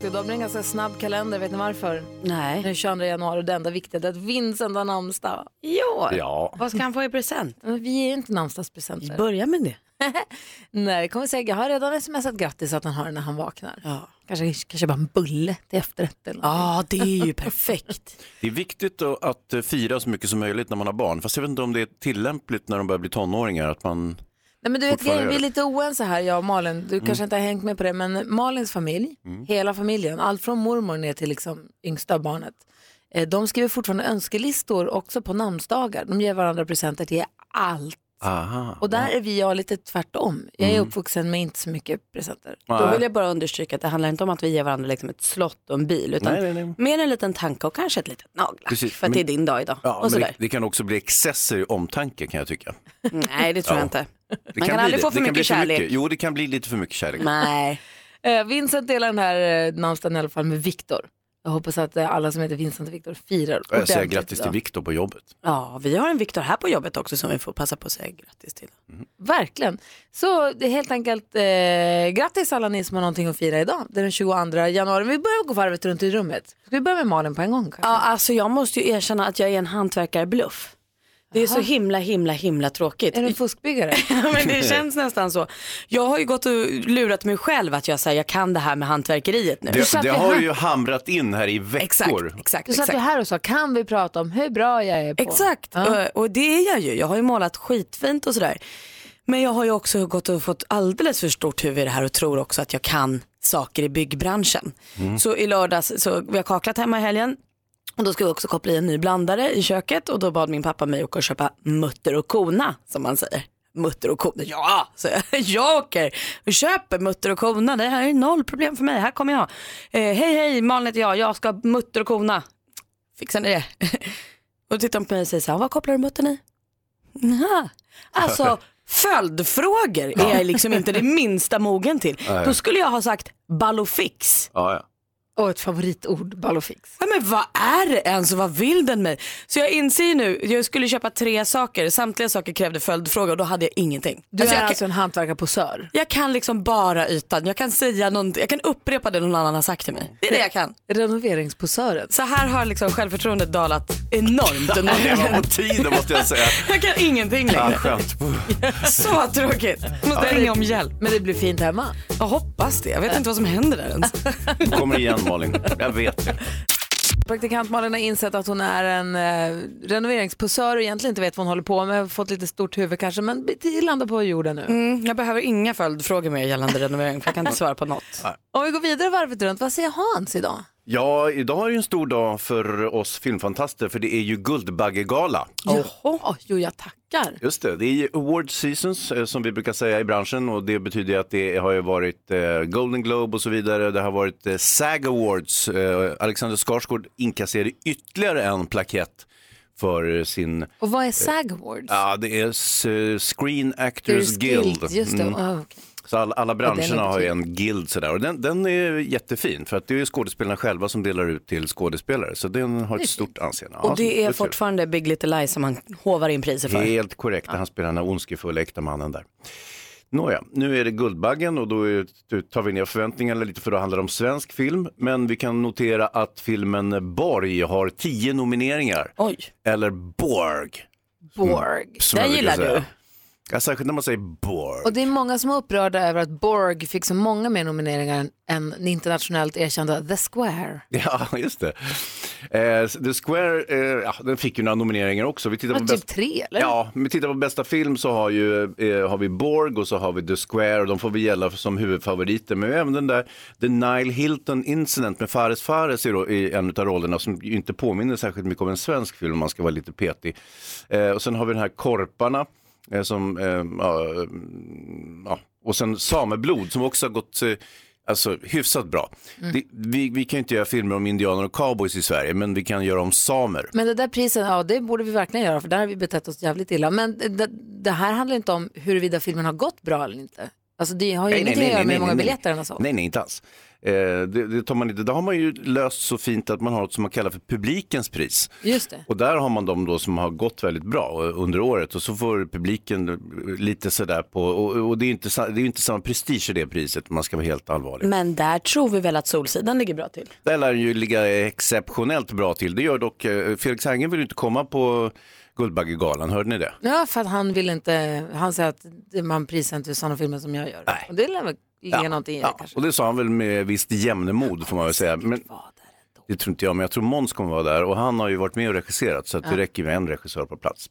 Idag blir en ganska snabb kalender, vet ni varför? Nej. Den 22 januari och det enda viktiga är att Vincent har namnsdag. Jo. Ja. Vad ska han få i present? Vi ger inte namnsdagspresenter. Börja med det. Nej, jag kommer säga, jag har redan smsat grattis att han har den när han vaknar. Ja. Kanske, kanske bara en bulle till efterrätt eller någonting. Ja, det är ju perfekt. Det är viktigt att fira så mycket som möjligt när man har barn. Fast jag vet inte om det är tillämpligt när de börjar bli tonåringar. Att man... Nej, men du vet, grejen, vi är lite oense här, jag och Malin. Du kanske inte har hängt med på det, men Malins familj, hela familjen, allt från mormor ner till liksom yngsta barnet, eh, de skriver fortfarande önskelistor också på namnsdagar. De ger varandra presenter till allt. Aha. Och där är vi jag lite tvärtom. Jag är uppvuxen med inte så mycket presenter. Då vill jag bara understryka att det handlar inte om att vi ger varandra liksom ett slott och en bil, utan Nej, nej, nej. mer en liten tanke och kanske ett litet nagellack. Precis, För att men- det är din dag idag. Ja, och men det, sådär. det kan också bli excesser i omtanke kan jag tycka. Nej, det tror jag Ja. inte. Det Man kan bli aldrig det. få för det kan mycket kärlek. Jo, det kan bli lite för mycket kärlek. Nej. Eh, Vincent delar den här eh, namnsdagen i alla fall med Viktor. Jag hoppas att eh, alla som heter Vincent och Viktor firar jag säger grattis till idag. Viktor på jobbet. Ja, vi har en Viktor här på jobbet också som vi får passa på att säga grattis till. Verkligen. Så det är helt enkelt eh, grattis alla ni som har någonting att fira idag. Det är den 22 januari. Vi börjar gå varvet runt i rummet. Ska vi börja med Malin på en gång kanske? Ja, alltså jag måste ju erkänna att jag är en hantverkarbluff. Det är så himla, himla, himla tråkigt. Är du en fuskbyggare? Ja, men det känns nästan så. Jag har ju gått och lurat mig själv att jag, säger jag kan det här med hantverkeriet nu. Det, det har här- ju hamrat in här i veckor. Exakt, exakt, Du satt exakt. ju här och sa, kan vi prata om hur bra jag är på? Exakt, Ja. och, och det är jag ju. Jag har ju målat skitfint och sådär. Men jag har ju också gått och fått alldeles för stort huvud i det här och tror också att jag kan saker i byggbranschen. Så i lördags, så vi har kaklat hemma i helgen. Och då ska vi också koppla i en ny blandare i köket och då bad min pappa mig åka och köpa mutter och kona som man säger. Mutter och kona, ja, så jag, jag åker och köper mutter och kona. Det här är noll problem för mig, här kommer jag. Eh, hej hej, Malin heter jag, jag ska ha mutter och kona. Fixar ni det? och då tittar de på mig och säger så här, vad kopplar du muttern i? Jaha. Alltså följdfrågor är jag liksom inte det minsta mogen till. Då skulle jag ha sagt ballofix. Ja, ja. Och ett favoritord, ballofix. Ja, men vad är det ens och vad vill den mig? Så jag inser nu, jag skulle köpa tre saker, samtliga saker krävde följdfrågor och då hade jag ingenting. Du Alltså, är jag, alltså kan, en hantverkarposör. jag kan liksom bara ytan, jag kan säga någonting, jag kan upprepa det någon annan har sagt till mig. Det är det jag kan. Renoveringsposören. Så här har liksom självförtroendet dalat enormt. under Det var på tiden måste jag säga. jag kan ingenting Ja, längre. skönt. Så tråkigt. Måste ringa om hjälp. Men det blir fint hemma. Jag hoppas det. Jag vet inte vad som händer där ens. Du kommer igen Malin. Jag vet det. Praktikant Malin har insett att hon är en eh, renoveringsposör och egentligen inte vet vad hon håller på med. Fått lite stort huvud kanske, men landar på jorden nu. Mm, jag behöver inga följdfrågor mer gällande renovering för jag kan inte svara på något. Om vi går vidare varvet runt, vad säger Hans idag? Ja, idag är det en stor dag för oss filmfantaster för det är ju Guldbaggegala. Jaha. jo, jag tackar. Just det, det är ju award seasons eh, som vi brukar säga i branschen och det betyder ju att det har ju varit eh, Golden Globe och så vidare. Det har varit eh, SAG Awards. Alexander Skarsgård inkasserade ytterligare en plakett för sin, Och vad är SAG Awards? ja det är s- Screen Actors Guild. Just det. Mm. Ah, okej. Så alla, alla branscherna har ju en guild sådär och den, den är jättefin för att det är skådespelarna själva som delar ut till skådespelare så den har ett stort anseende. Ja, Och det är fortfarande Big Little Lies som han hovar in priser för. Helt korrekt, han spelar den ondskefulla äkta mannen där. Nåja, nu är det Guldbaggen och då tar vi ner förväntningarna lite för då handlar det om svensk film. Men vi kan notera att filmen Borg har tio nomineringar. Oj, Eller Borg. Borg. som Den gillar du. Ja, särskilt när man säger Borg. Och det är många som är upprörda över att Borg fick så många mer nomineringar än- internationellt erkända The Square. Ja, just det. Eh, The Square, eh, ja, den fick ju några nomineringar också. Vi tittar på typ tre, eller? Ja, om vi tittar på bästa film så har, ju, eh, har vi Borg och så har vi The Square och de får vi gälla som huvudfavoriter. Men även den där The Nile Hilton Incident med Fares Fares i, ro- i en av rollerna som ju inte påminner särskilt mycket om en svensk film om man ska vara lite petig. Eh, och sen har vi den här Korparna eh, som, eh, ja, mm, ja, och sen Sameblod som också har gått eh, Alltså hyfsat bra. Mm. Det, vi, vi kan inte göra filmer om indianer och cowboys i Sverige, men vi kan göra om samer. Men det där priset, ja det borde vi verkligen göra för där har vi betett oss jävligt illa. Men det, det här handlar inte om huruvida filmen har gått bra eller inte. Alltså det har ju Nej, ingenting nej, att göra med hur många biljetter den har sålt. Nej, nej, inte alls. Eh, det, det, tar man inte, det har man ju löst så fint att man har något som man kallar för publikens pris. Just det. Och där har man de då som har gått väldigt bra eh, under året och så får publiken eh, lite sådär på, och, och det är inte, det är inte samma prestige i det priset om man ska vara helt allvarlig. Men där tror vi väl att Solsidan ligger bra till. Där lär den ju ligga exceptionellt bra till. Det gör dock, Felix Herngren vill ju inte komma på Guldbaggegalan, hörde ni det? Ja, för att han vill inte, han säger att man prisar inte sådana filmer som jag gör. Nej. Och det lär väl ligga någonting i det Ja, kanske. och det sa han väl med visst jämnemod får man väl säga. Men, det tror inte jag, men jag tror Måns kommer vara där och han har ju varit med och regisserat så att det räcker med en regissör på plats.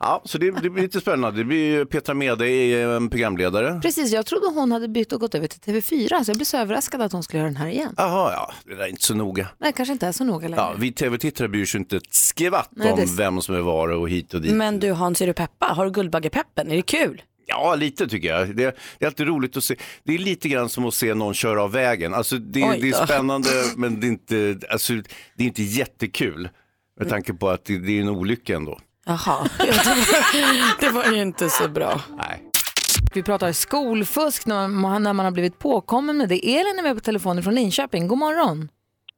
Ja, så det, det blir lite spännande. Det blir ju Petra Mede är en programledare. Precis, jag trodde hon hade bytt och gått över till TV4 så jag blev så överraskad att hon skulle göra den här igen. Jaha, ja, det där är inte så noga. Nej, kanske inte är så noga längre. Ja, vi tv-tittare bryr sig inte ett skvatt Nej, om det- vem som är var och hit och dit. Men du Hans, är du peppa? Har du Guldbaggepeppen? Är det kul? Ja, lite tycker jag. Det, det är alltid roligt att se. Det är lite grann som att se någon köra av vägen. Alltså, det, det är spännande, men det är, inte, alltså, det är inte jättekul. Med tanke på att det, det är en olycka ändå. Jaha, det var, det var ju inte så bra. Nej. Vi pratar skolfusk när man, när man har blivit påkommen med det. Elin är med på telefonen från Linköping. God morgon.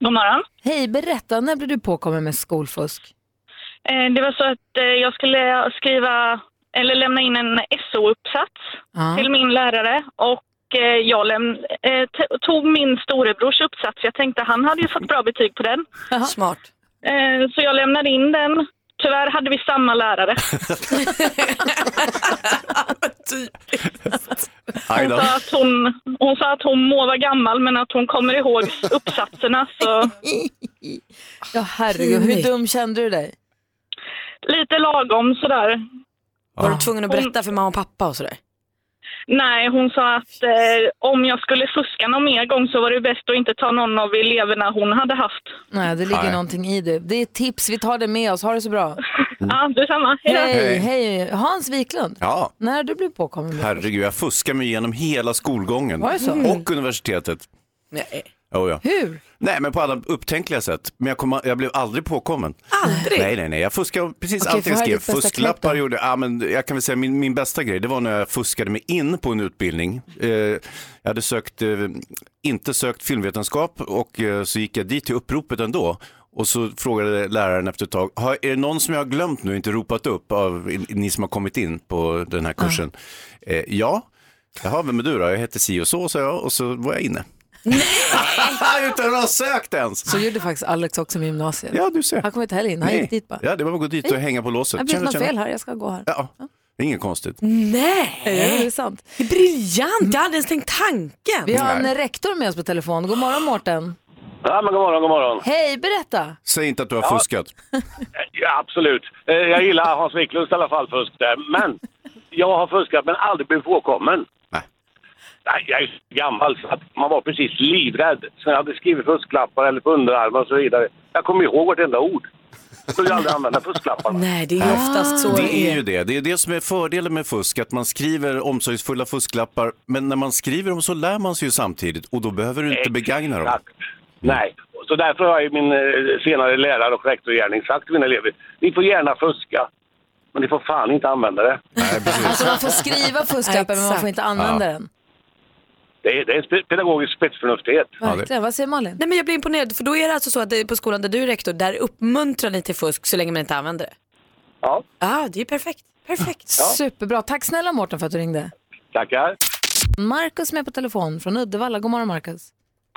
God morgon. Hej, berätta, när blev du påkommen med skolfusk? Eh, Det var så att eh, jag skulle skriva eller lämna in en SO-uppsats Ja. till min lärare och eh, jag läm- eh, tog min storebrors uppsats. Jag tänkte han hade ju fått bra betyg på den. Smart. Eh, Så jag lämnade in den. Tyvärr hade vi samma lärare. Aj Hon sa, att hon, hon sa att hon må vara gammal men att hon kommer ihåg uppsatserna. Så Ja, herregud, hur dum kände du dig? lite lagom sådär. Var du tvungen att berätta för mamma och pappa och sådär? Nej, hon sa att eh, om jag skulle fuska någon mer gång så var det bäst att inte ta någon av eleverna hon hade haft. Nej, det ligger Nej. någonting i det. Det är ett tips, vi tar det med oss. Ha det så bra. Ja, detsamma. Hej. Hej, hej. Hans Wiklund. Ja, När du blev påkommen med herregud, jag fuskar mig igenom hela skolgången. Var det så? Och universitetet. Nej. Oh, ja. Hur? Nej, men på alla upptänkliga sätt. Men jag, kom, jag blev aldrig påkommen. Aldrig? Nej, nej, nej. Jag fuskade precis Okej, allt får jag skrev. Fusklappar gjorde, ja men jag kan väl säga min, min bästa grej, det var när jag fuskade mig in på en utbildning. Eh, jag hade sökt, eh, inte sökt filmvetenskap och eh, så gick jag dit till uppropet ändå. Och så frågade läraren efter ett tag, har, är det någon som jag har glömt nu, inte ropat upp av ni som har kommit in på den här kursen? Eh, ja, jaha, vem är du då? Jag heter si och så, sa jag och så var jag inne. Nej! Utan att ha sökt ens. Så gjorde faktiskt Alex också med gymnasiet. Ja, du ser. Han kom inte heller in, han Nej. gick dit bara. Ja, det var att gå dit och hänga på låset. Blivit Tjena, något fel här, jag ska gå här. Ja, det är inget konstigt. Nej, Ja, det är sant. det är briljant. Jag hade ens tänkt tanken. Vi har en rektor med oss på telefon. God morgon Mårten. Ja, men god morgon, god morgon. Hej, berätta. Säg inte att du har fuskat. Ja, absolut. Eh, Jag gillar Hans Wiklunds i alla fall fusk där. Men jag har fuskat men aldrig blivit påkommen. Nej. Jag är så gammal så att man var precis livrädd. Så jag hade skrivit fusklappar eller på underarmar och så vidare. Jag kommer ihåg vartenda ord. Jag skulle aldrig använda fusklapparna. Nej, det är ju oftast så Det är ju det. Det är det som är fördelen med fusk, att man skriver omsorgsfulla fusklappar, men när man skriver dem så lär man sig ju samtidigt och då behöver du inte begagna dem. Exakt. Nej, så därför har i min eh, senare lärare och rektorgärning sagt till mina elever, ni får gärna fuska, men ni får fan inte använda det. Nej, precis. Alltså man får skriva fusklappen men man får Exakt. inte använda den. Det är, det är pedagogisk spetsförnuftighet. Verkligen. Vad säger Malin? Nej men jag blir imponerad för då är det alltså så att det är på skolan där du är rektor, där uppmuntrar ni till fusk så länge man inte använder det. Ja, Ja, det är perfekt. Perfekt. Superbra. Tack snälla Mårten för att du ringde. tackar. Markus med på telefon från Uddevalla. God morgon Markus.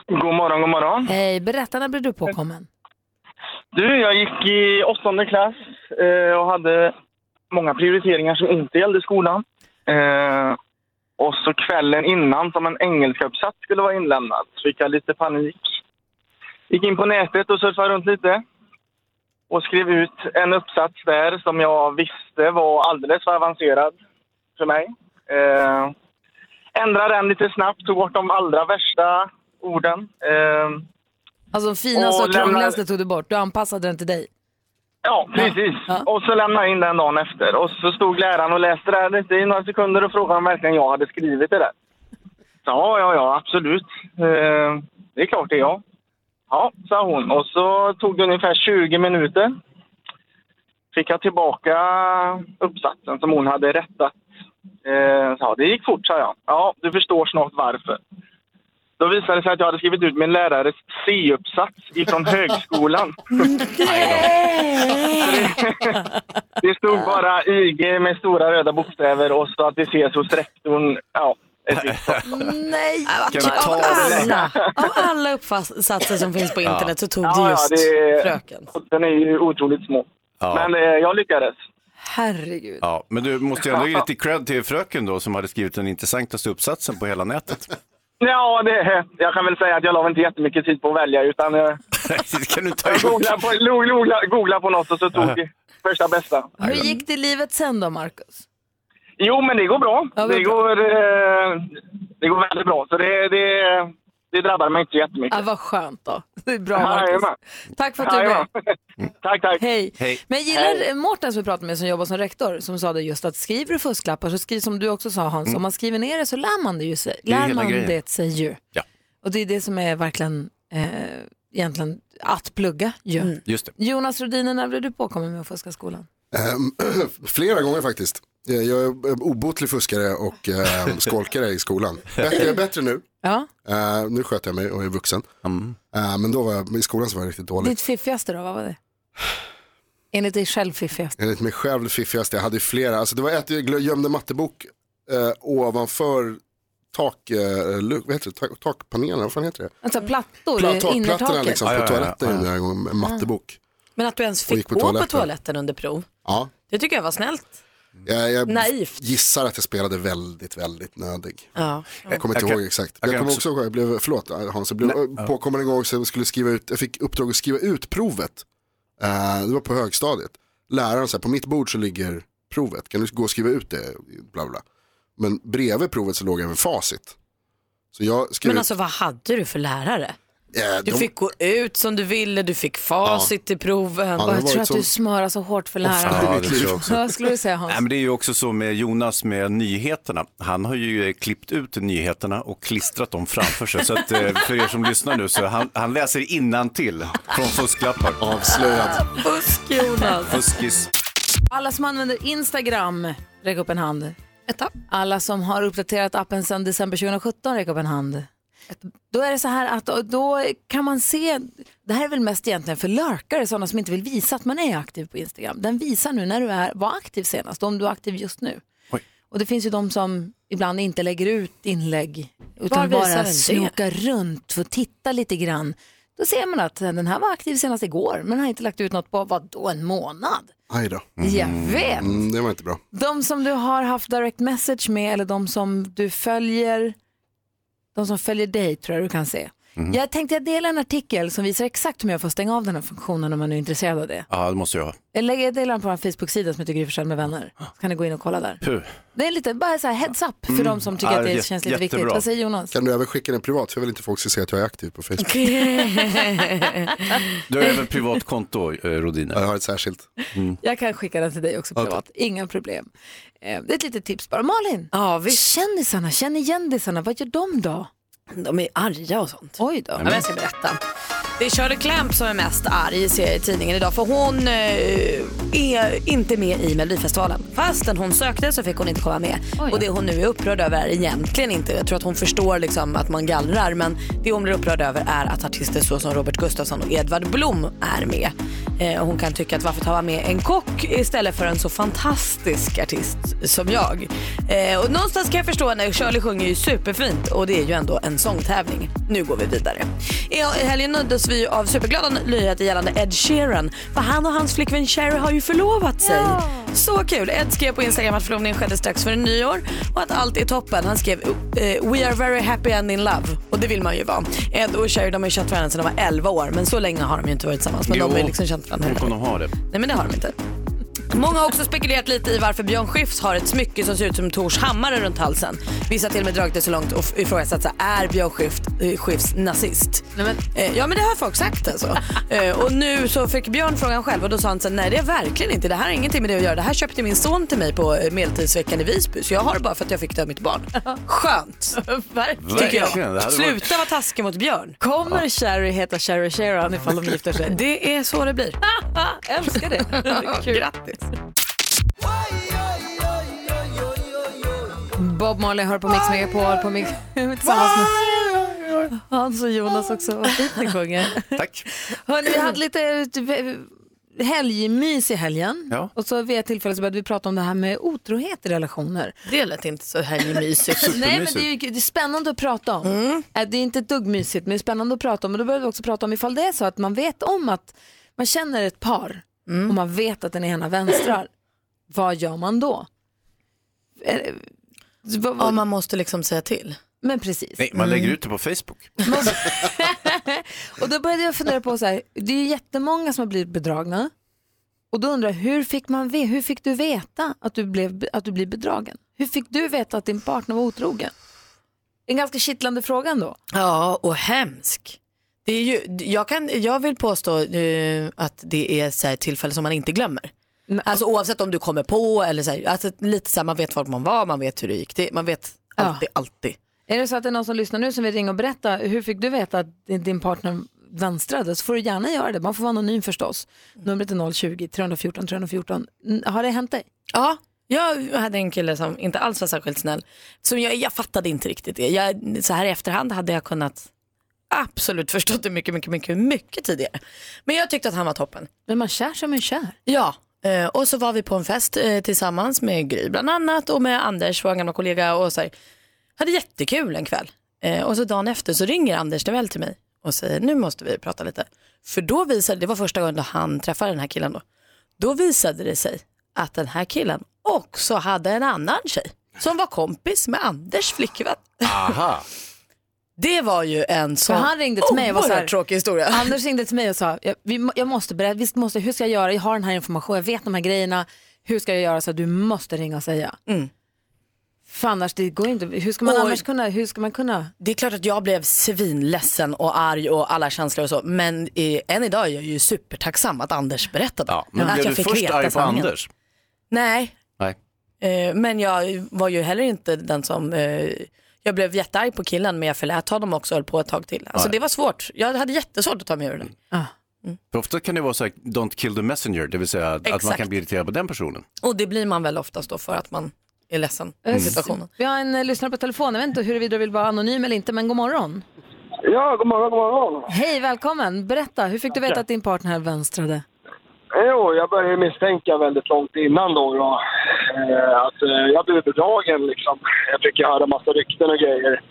God morgon, god morgon. Hej, berätta när blev du påkommen? Du, jag gick i åttonde klass eh, och hade många prioriteringar som inte gällde skolan. Och så kvällen innan som en engelska-uppsats skulle vara inlämnad så fick jag lite panik. Gick in på nätet och surfade runt lite och skrev ut en uppsats där som jag visste var alldeles för avancerad för mig. Eh, ändrade den lite snabbt, tog bort de allra värsta orden. Eh, Alltså de finaste Och och krångligaste tog du bort. Du anpassade den till dig. Ja, precis. Ja. Och så lämnade jag in den dagen efter. Och så stod läraren och läste det här i några sekunder och frågade om verkligen jag hade skrivit det där. Ja, ja, ja, absolut. Eh, det är klart det är jag. Ja, sa hon. Och så tog det ungefär 20 minuter. Fick jag tillbaka uppsatsen som hon hade rättat. Eh, så, ja, det gick fort, sa jag. Ja, du förstår snart varför. Då visade det sig att jag hade skrivit ut min lärares C-uppsats ifrån högskolan. det stod bara IG med stora röda bokstäver och så att det ses hos rektorn. Ja. Nej, Av alla, av alla uppsatser som finns på internet så tog du Ja, ja, just det- fröken. Den är ju otroligt små. Ja. Men eh, jag lyckades. herregud. Ja, men du måste ju ändå ge lite cred till fröken då som hade skrivit den intressantaste uppsatsen på hela nätet. Ja, det, jag kan väl säga att jag la inte jättemycket tid på att välja utan eh, kan du jag googlade på, lo- googla, googla på något och så tog första bästa. Hur gick det i livet sen då, Marcus? Jo, men det går bra. Ja, det, bra. går, eh, det går väldigt bra. Så det, det, det drabbar mig inte så jättemycket. Ja, vad skönt då. Det är bra. Marcus. Tack för att du är med. tack, tack. Hej. Hej. Men jag gillar Mårten som vi pratade med som jobbar som rektor som sa det just att skriver du fusklappar så skriv som du också sa Hans, om man skriver ner det så lär man det ju sig. Mm. är Lär hela man grejen. det sig ju. Ja. Och det är det som är verkligen eh, egentligen att plugga ju. Just det. Jonas Rodiner, när blev du påkommen med att fuska skolan? Ehm, Flera gånger faktiskt. Jag jag är obotlig fuskare och eh, skolkare i skolan. Bättre, bättre nu. Ja, Eh, nu sköter jag mig och är vuxen. Mm. Eh, men då var jag, i skolan så var jag riktigt dålig. ditt fiffigaste då, vad var det? Enligt dig själv fiffigaste. Enligt mig själv fiffigast, jag hade ju flera. Alltså det var ett, jag gömde mattebok eh, ovanför tak, lu- vad heter det? Tak, takpanelen, vad fan heter det? Alltså plattor, Pla- takplattorna innertaket. liksom Ja, på ja, ja, toaletten ja. gjorde jag en gång med mattebok. Men att du ens fick på gå på toaletten. toaletten under prov, Ja, det tycker jag var snällt. Jag, jag Naivt. gissar att jag spelade väldigt, väldigt nödig. Ja. Jag kommer inte Jag kan- ihåg exakt. jag Jag, kan kommer också- ihåg, jag blev, förlåt Hans, jag blev påkommen en gång så jag skulle skriva ut, jag fick uppdrag att skriva ut provet. Eh, det var på högstadiet. Läraren sa, på mitt bord så ligger provet, kan du gå och skriva ut det? Bla, bla. Men bredvid provet så låg även facit. Så jag skrev Men ut, alltså vad hade du för lärare? Eh, Du de- fick gå ut som du ville, du fick facit proven. Ja, Och det har jag tror att du smörar så hårt för lärarna. Ja. Vad skulle du säga Hans? Nej, men det är ju också så med Jonas med nyheterna. Han har ju eh, klippt ut nyheterna och klistrat dem framför sig. Så att, eh, för er som lyssnar nu så han, han läser till från fusklappar. avslöjad. Fusk Jonas. Fuskis. Alla som använder Instagram, räck upp en hand. Etta. Alla som har uppdaterat appen sedan december 2017, räck upp en hand. Då är det så här att då- kan man se, det här är väl mest egentligen för lurkare, sådana som inte vill visa att man är aktiv på Instagram. Den visar nu när du är, var aktiv senast, om du är aktiv just nu. Oj. Och det finns ju de som ibland inte lägger ut inlägg utan bara snokar runt för att titta lite grann. Då ser man att den här var aktiv senast igår men har inte lagt ut något på, vad då en månad? Aj då. Jag vet. Mm, det var inte bra. De som du har haft direct message med eller de som du följer, de som följer dig tror jag du kan se. Jag tänkte jag dela en artikel som visar exakt hur jag får stänga av den här funktionen om man är intresserad av det. Ja, det måste jag ha. Jag lägger jag delar den på vår Facebook-sida som heter Gry med vänner. Så kan ni gå in och kolla där. Puh. Det är lite, bara så här heads up för de som tycker Ja, att det känns lite viktigt. jättebra. Vad säger Jonas? Kan du även skicka den privat? För jag vill inte folk ska se att jag är aktiv på Facebook. Du har även privat konto, eh, Rodine. Ja, Jag har ett särskilt. Jag kan skicka den till dig också privat, inga problem. Eh, Det är ett litet tips bara. Malin, Ja visst, kändisarna, känner kändisarna, vad gör de då? de är arga och sånt. Oj då. Ja, men jag ska berätta. Det är Shirley Clamp som är mest arg ser jag i tidningen idag för hon eh, är inte med i Melodifestivalen. Fastän hon sökte så fick hon inte komma med. Oj. Och det hon nu är upprörd över är egentligen inte, jag tror att hon förstår liksom att man gallrar men det hon blir upprörd över är att artister så som Robert Gustafsson och Edvard Blom är med. Eh, hon kan tycka att varför tar man med en kock istället för en så fantastisk artist som jag. Eh, och någonstans kan jag förstå henne, Shirley sjunger ju superfint och det är ju ändå en sångtävling. Nu går vi vidare. I helgen nåddes vi av superglada nyheter gällande Ed Sheeran. För han och hans flickvän Cherry har ju förlovat sig. Så kul. Ed skrev på Instagram att förlovningen skedde strax före nyår och att allt är toppen. Han skrev eh, “We are very happy and in love” och det vill man ju vara. Ed och Cherry de har ju känt varandra sedan de var 11 år men så länge har de ju inte varit tillsammans. Men Jo, de har ju liksom känt varandra Hur kommer de ha det? Nej men det har de inte. Många har också spekulerat lite i varför Björn Skifs har ett smycke som ser ut som Tors hammare runt halsen. Vissa har till och med dragit det så långt och ifrågasatt, så här, är Björn Skifs, eh, Skifs nazist? Eh, ja men det har folk sagt alltså. eh, och nu så fick Björn frågan själv och då sa han så här, nej det är verkligen inte, det här har ingenting med det att göra. Det här köpte min son till mig på medeltidsveckan i Visby så jag har det bara för att jag fick det av mitt barn. Skönt, Verkligen. tycker jag. Sluta vara taskig mot Björn. Kommer Sherry heta Sherry Sheeran ifall de gifter sig? Det är så det blir. Älskar det. Grattis. Bob Marley hör på Mix Megapol på Mix tillsammans med Hans och Jonas också. Vad fint ni sjunger. Tack. Hörrni, vi hade lite eh, helgmys i helgen. Ja. Och så vid ett tillfälle så började vi prata om det här med otrohet i relationer. Det lät inte så här mysigt. Nej, men det är, ju, det är spännande att prata om. Äh, Det är inte ett dugg mysigt, men det är spännande att prata om. Och då började vi också prata om ifall det är så att man vet om att man känner ett par och man vet att den ena vänstrar. Vad gör man då? Eh, Ja, man måste liksom säga till. Men precis. Nej, man lägger ut det på Facebook. Och då började jag fundera på så här, det är ju jättemånga som har blivit bedragna. Och då undrar jag, hur fick, man hur fick du veta att du, blev, att du blir bedragen? Hur fick du veta att din partner var otrogen? En ganska kittlande fråga ändå. Ja, och hemsk. Det är ju, jag, kan, jag vill påstå eh, att det är så här tillfällen som man inte glömmer. Alltså oavsett om du kommer på eller så här, alltså lite så här, man vet vart man var, man vet hur det gick till, man vet alltid, alltid. Är det så att det är någon som lyssnar nu som vill ringa och berätta, hur fick du veta att din- partner vänstrade? Så får du gärna göra det, man får vara anonym förstås. Numret är 020-314 314. Mm, Har det hänt dig? Ja, jag hade en kille som inte alls var särskilt snäll. Som jag, jag fattade inte riktigt det. Jag, så här i efterhand hade jag kunnat absolut förstått det mycket, mycket, mycket, mycket tidigare. Men jag tyckte att han var toppen. Men man kär som man kär. Ja, eh, och så var vi på en fest eh, tillsammans med Gry bland annat och med Anders, vår gamla kollega och så här, hade jättekul en kväll. Eh, och så dagen efter så ringer Anders Nevell till mig och säger nu måste vi prata lite. För då visade, det var första gången då han träffade den här killen då. Då visade det sig att den här killen också hade en annan tjej som var kompis med Anders flickvän. Aha. Det var ju en sån han ringde till mig och var så här, tråkig historia. Anders ringde till mig och sa, jag, vi, jag måste berätta, visst måste, hur ska jag göra? Jag har den här informationen, jag vet de här grejerna. Hur ska jag göra? Så du måste ringa och säga. Mm. För annars, det går inte. Hur ska man Och- annars kunna, hur ska man kunna? Det är klart att jag blev svinledsen och arg och alla känslor och så. Men eh, än idag är jag ju supertacksam att Anders berättade. Ja, men att blev jag du fick först arg på sanningen. Anders? Nej, Nej. eh, men jag var ju heller inte den som... Eh, jag blev jättearg på killen men jag förlät honom också och höll på ett tag till. Alltså Ja. det var svårt. Jag hade jättesvårt att ta mig ur det. För ofta kan det vara så här, don't kill the messenger, det vill säga att man Exakt. kan bli irriterad på den personen. Och det blir man väl oftast då för att man är ledsen i situationen. Vi har en eh, lyssnare på telefon, jag vet inte huruvida du vill vara anonym eller inte, men god morgon. Ja, god morgon, god morgon. Hej, välkommen. Berätta, hur fick du veta att din partner vänstrade? Jo, jag började misstänka väldigt långt innan då, då eh, att eh, jag blev bedragen liksom. Jag fick höra massa rykten och grejer.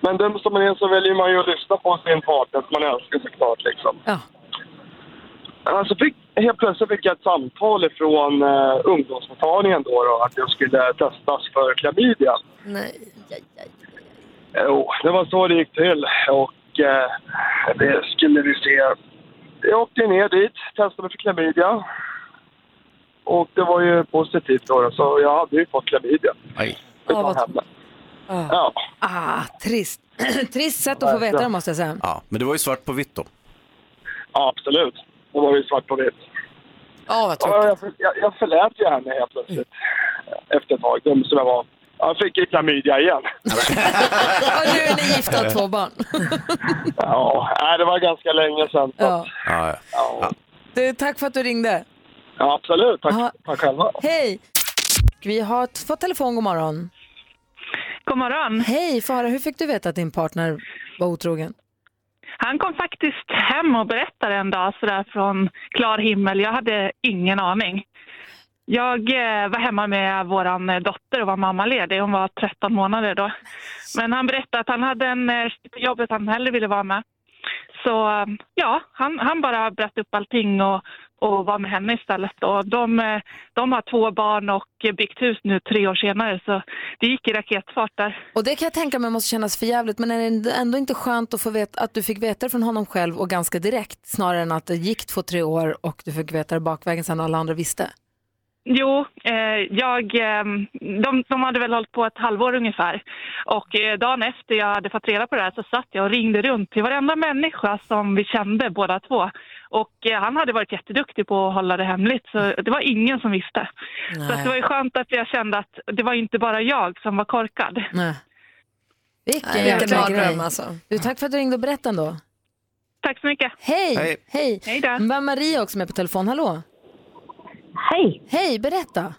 Men dum som man är så väljer man ju att lyssna på sin partner som man älskar såklart liksom. Ja. Alltså fick, helt plötsligt fick jag ett samtal ifrån eh, ungdomsmottagningen då, då att jag skulle testas för klamydia. Nej. Jo, det var så det gick till och eh, det skulle vi se. Jag åkte ner dit, testade för klamydia. Och det var ju positivt då, så jag hade ju fått klamydia. Nej. Ja, vad-. Ah. Ja. Ah, trist. trist sätt att få veta det måste jag säga. Ja, men det var ju svart på vitt då. ja, absolut. Det var ju svart på vitt. Ja, vad Ja, jag, jag, jag förlät ju henne helt plötsligt. Efter ett tag, dum som jag var. Jag fick ju klamydia igen. Och nu är ni gifta och två barn. Ja, nej, det var ganska länge sedan. så att- Ja. Ja. Du, tack för att du ringde. ja, absolut. Tack, Ja. tack själva. Hej! Vi har t- fått telefon, god morgon. God morgon. Hej, få höra, hur fick du veta att din partner var otrogen? Han kom faktiskt hem och berättade en dag sådär från klar himmel. Jag hade ingen aning. Jag eh, var hemma med vår eh, dotter och var mammaledig. Hon var 13 månader då. Men han berättade att han hade en eh, jobbet han hellre ville vara med. Så ja, han, han bara bröt upp allting och, och var med henne istället. Och de, de har två barn och byggt hus nu tre år senare så det gick i raketfart där. Och det kan jag tänka mig måste kännas för jävligt, men är det ändå inte skönt att få veta att du fick veta det från honom själv och ganska direkt, snarare än att det gick två, tre år och du fick veta det bakvägen sen alla andra visste? Jo, eh, jag, eh, de, de hade väl hållit på ett halvår ungefär. Och eh, dagen efter jag hade fått reda på det här så satt jag och ringde runt till varenda människa som vi kände båda två. Och eh, han hade varit jätteduktig på att hålla det hemligt så det var ingen som visste. Så att det var ju skönt att jag kände att det var inte bara jag som var korkad. Nej. Vilken Nej, jäkla grej. alltså. Du, tack för att du ringde och berättade ändå. Tack så mycket. Hej! Hej. Hej! Hej Maria också med på telefon. Hallå! Hej! Hej, berätta!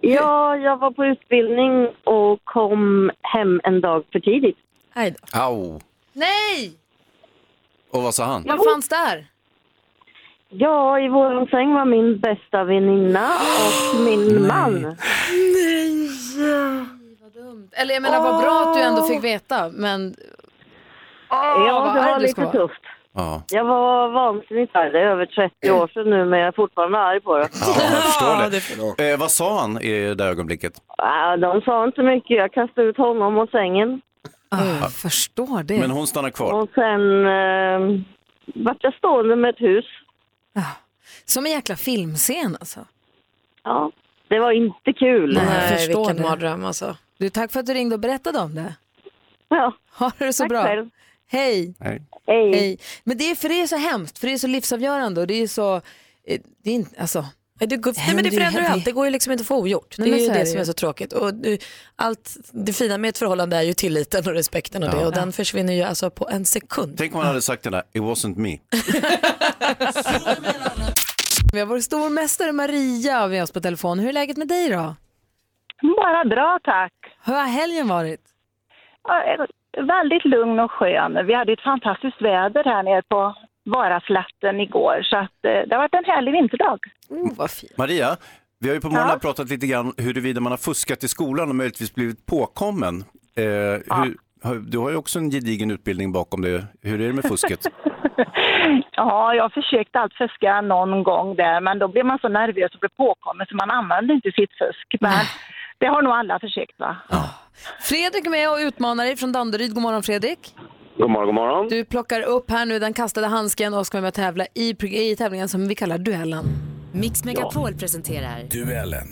Ja, jag var på utbildning och kom hem en dag för tidigt. Au. Nej! Och vad sa han? Vad fanns där? Ja, i vår säng var min bästa väninna och min man. Eller jag menar vad bra att du ändå fick veta, men... Ja, vad det arg var du ska lite vara. tufft. Ja. Jag var vansinnigt arg. Det är över 30 år sedan nu, men jag är fortfarande arg på det. Ja, jag förstår det. Eh, vad sa han i det ögonblicket? De sa inte mycket. Jag kastade ut honom och sängen. Jag förstår det. Men hon stannar kvar. Och sen eh, vart jag stående med ett hus. Som en jäkla filmscen alltså. Ja, det var inte kul. Nej, Nej, jag förstår vilken det. mardröm alltså. Du, tack för att du ringde och berättade om det. Ja. Ha det så Tack bra. själv. Hej. Nej. Hej. Men det är, för det är så hemskt, för det är så livsavgörande och det är så, eh, det är inte, alltså. Nej, det, går, nej, men det förändrar ju allt, det går ju liksom inte att få ogjort. Nej, det är men ju det, är det som är så tråkigt. Och, allt, det fina med ett förhållande är ju tilliten och respekten och det Ja. och den försvinner ju alltså på en sekund. Tänk om han hade sagt den där, it wasn't me. Vi har vår stormästare Maria med oss på telefon. Hur är läget med dig då? Bara bra tack. Hur har helgen varit? Ja, Väldigt lugn och skön. Vi hade ett fantastiskt väder här nere på Varaslätten igår så att eh, det har varit en härlig vinterdag. Oh, vad fint. Maria, vi har ju på morgonen pratat lite grann huruvida man har fuskat i skolan och möjligtvis blivit påkommen. Eh, hur, har- du har ju också en gedigen utbildning bakom dig. Hur är det med fusket? Ja, jag försökte allt fuska någon gång där men då blev man så nervös och blev påkommen så man använde inte sitt fusk. Men det har nog alla försökt va? Fredrik är med och utmanar dig från Danderyd. God morgon Fredrik. God morgon, god morgon. Du plockar upp här nu den kastade handsken och ska vara med och tävla i, i tävlingen som vi kallar duellen. Mix Megapol presenterar Duellen.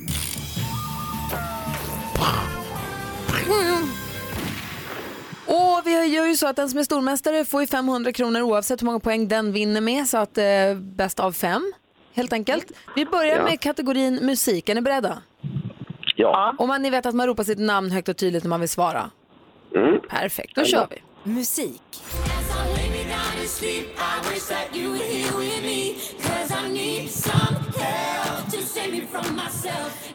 Och vi gör ju så att den som är stormästare får ju 500 kronor oavsett hur många poäng den vinner med. Så att eh, bäst av fem, helt enkelt. Vi börjar Ja. med kategorin musik. Är ni beredda? Ja. Om man, ni vet att man ropar sitt namn högt och tydligt när man vill svara. Mm. Perfekt, då kör vi. musik.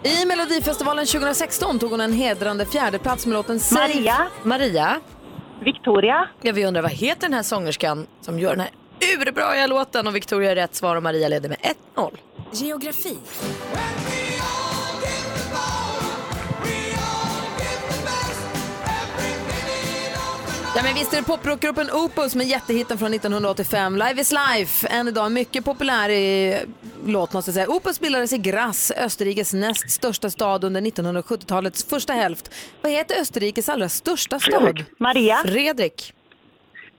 I Melodifestivalen 2016 tog hon en hedrande fjärdeplats med låten Safe. Maria. Maria. Victoria. Ja, vi undrar vad heter den här sångerskan som gör den här urbra låten och Victoria är rätt svar och Maria leder med 1-0. Geografi. Ja men visst är det poprockgruppen Opus med jättehitten från 1985, Live is Life, än idag mycket populär i, låt måste jag säga. Opus bildades i Graz, Österrikes näst största stad under 1970-talets första hälft. Vad heter Österrikes allra största stad? Maria. Fredrik.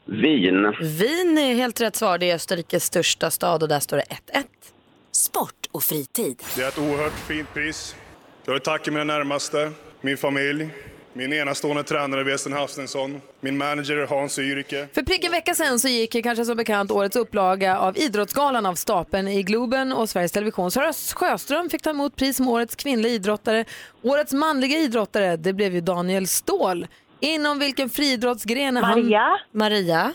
Vin. Wien är helt rätt svar. Det är Österrikes största stad och där står det 1-1. Sport och fritid. Det är ett oerhört fint pris. Jag vill tacka mina närmaste, min familj, min enastående tränare Weston Hafstensson, min manager Hans Yrike. För prick en vecka sedan så gick kanske som bekant årets upplaga av Idrottsgalan av stapeln i Globen och Sveriges Television. Sara Sjöström fick ta emot pris som årets kvinnliga idrottare. Årets manliga idrottare, det blev ju Daniel Ståhl. Inom vilken friidrottsgren är han? Maria. Maria.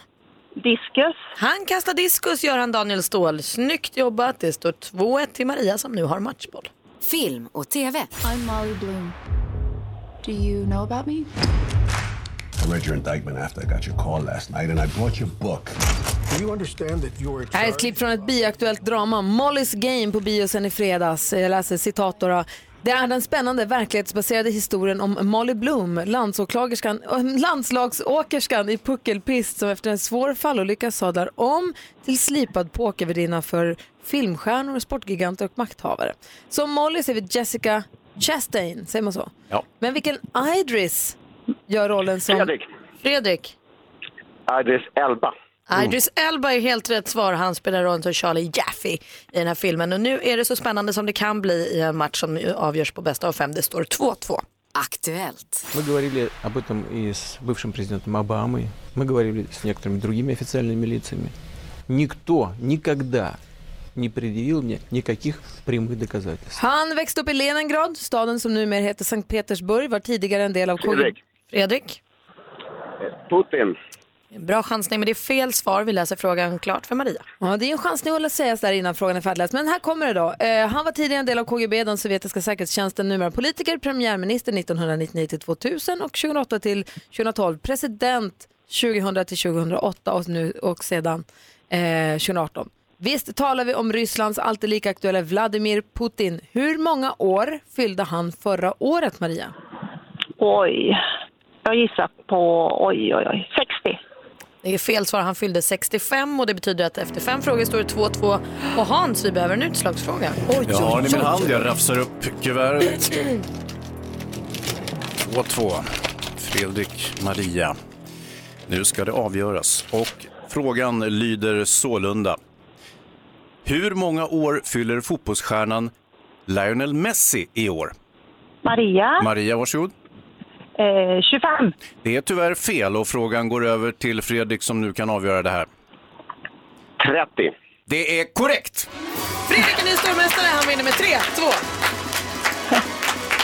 Diskus. Han kastar diskus gör han Daniel Ståhl. Snyggt jobbat. Det står 2-1 till Maria som nu har matchboll. Film och TV. I'm Molly Bloom. Do you know about me? I read your indictment after I got your call last night, and I bought your book. Här är ett klipp från ett bioaktuellt drama, Molly's Game på biosen i fredags. Jag läser citat då. Det är den spännande verklighetsbaserade historien om Molly Bloom, landsåklagerskan, äh, landslagsåkerskan i puckelpist som efter en svår fallolycka sadlar om till slipad pokervärdinna för filmstjärnor, sportgiganter och makthavare. Som Molly ser vi Jessica Chastain, säger man så? Ja. Men vilken Idris gör rollen som... Fredrik. Fredrik. Idris Elba. Idris Elba är helt rätt svar. Han spelar rollen som Charlie Jaffe i den här filmen. Och nu är det så spännande som det kan bli i en match som avgörs på bästa av fem. Det står 2-2. Aktuellt. Мы говорили об этом и с бывшим президентом Обамой. Мы говорили с некоторыми другими официальными лицами. Никто никогда не предъявил мне никаких прямых доказательств. Han växte upp i Leningrad, staden som numera heter Sankt Petersburg, var tidigare en del av KGB. Fredrik. Fredrik? Putin. Bra chansning, men det är fel svar. Vi läser frågan klart för Maria. Ja, det är en chansning att sägas där innan frågan är färdigläst. Men här kommer det då. Eh, han var tidigare en del av KGB, den sovjetiska säkerhetstjänsten, numera politiker, premiärminister 1999 till 2000 och 2008 till 2012, president 2000 till 2008 och, nu, och sedan eh, 2018. Visst talar vi om Rysslands alltid lika aktuella Vladimir Putin. Hur många år fyllde han förra året, Maria? Oj, jag gissar på, oj, oj, oj, 60. Det är fel svar. Han fyllde 65 och det betyder att efter fem frågor står det 2-2. Och Hans, vi behöver en utslagsfråga. Oj, Jag har den i min hand, jag rafsar upp kuvertet. 2-2. Fredrik, Maria. Nu ska det avgöras. Och frågan lyder sålunda. Hur många år fyller fotbollsstjärnan Lionel Messi i år? Maria, Maria, varsågod. eh, 25. Det är tyvärr fel och frågan går över till Fredrik som nu kan avgöra det här. 30. Det är korrekt! Fredrik är ny stormästare. Han vinner med 3-2.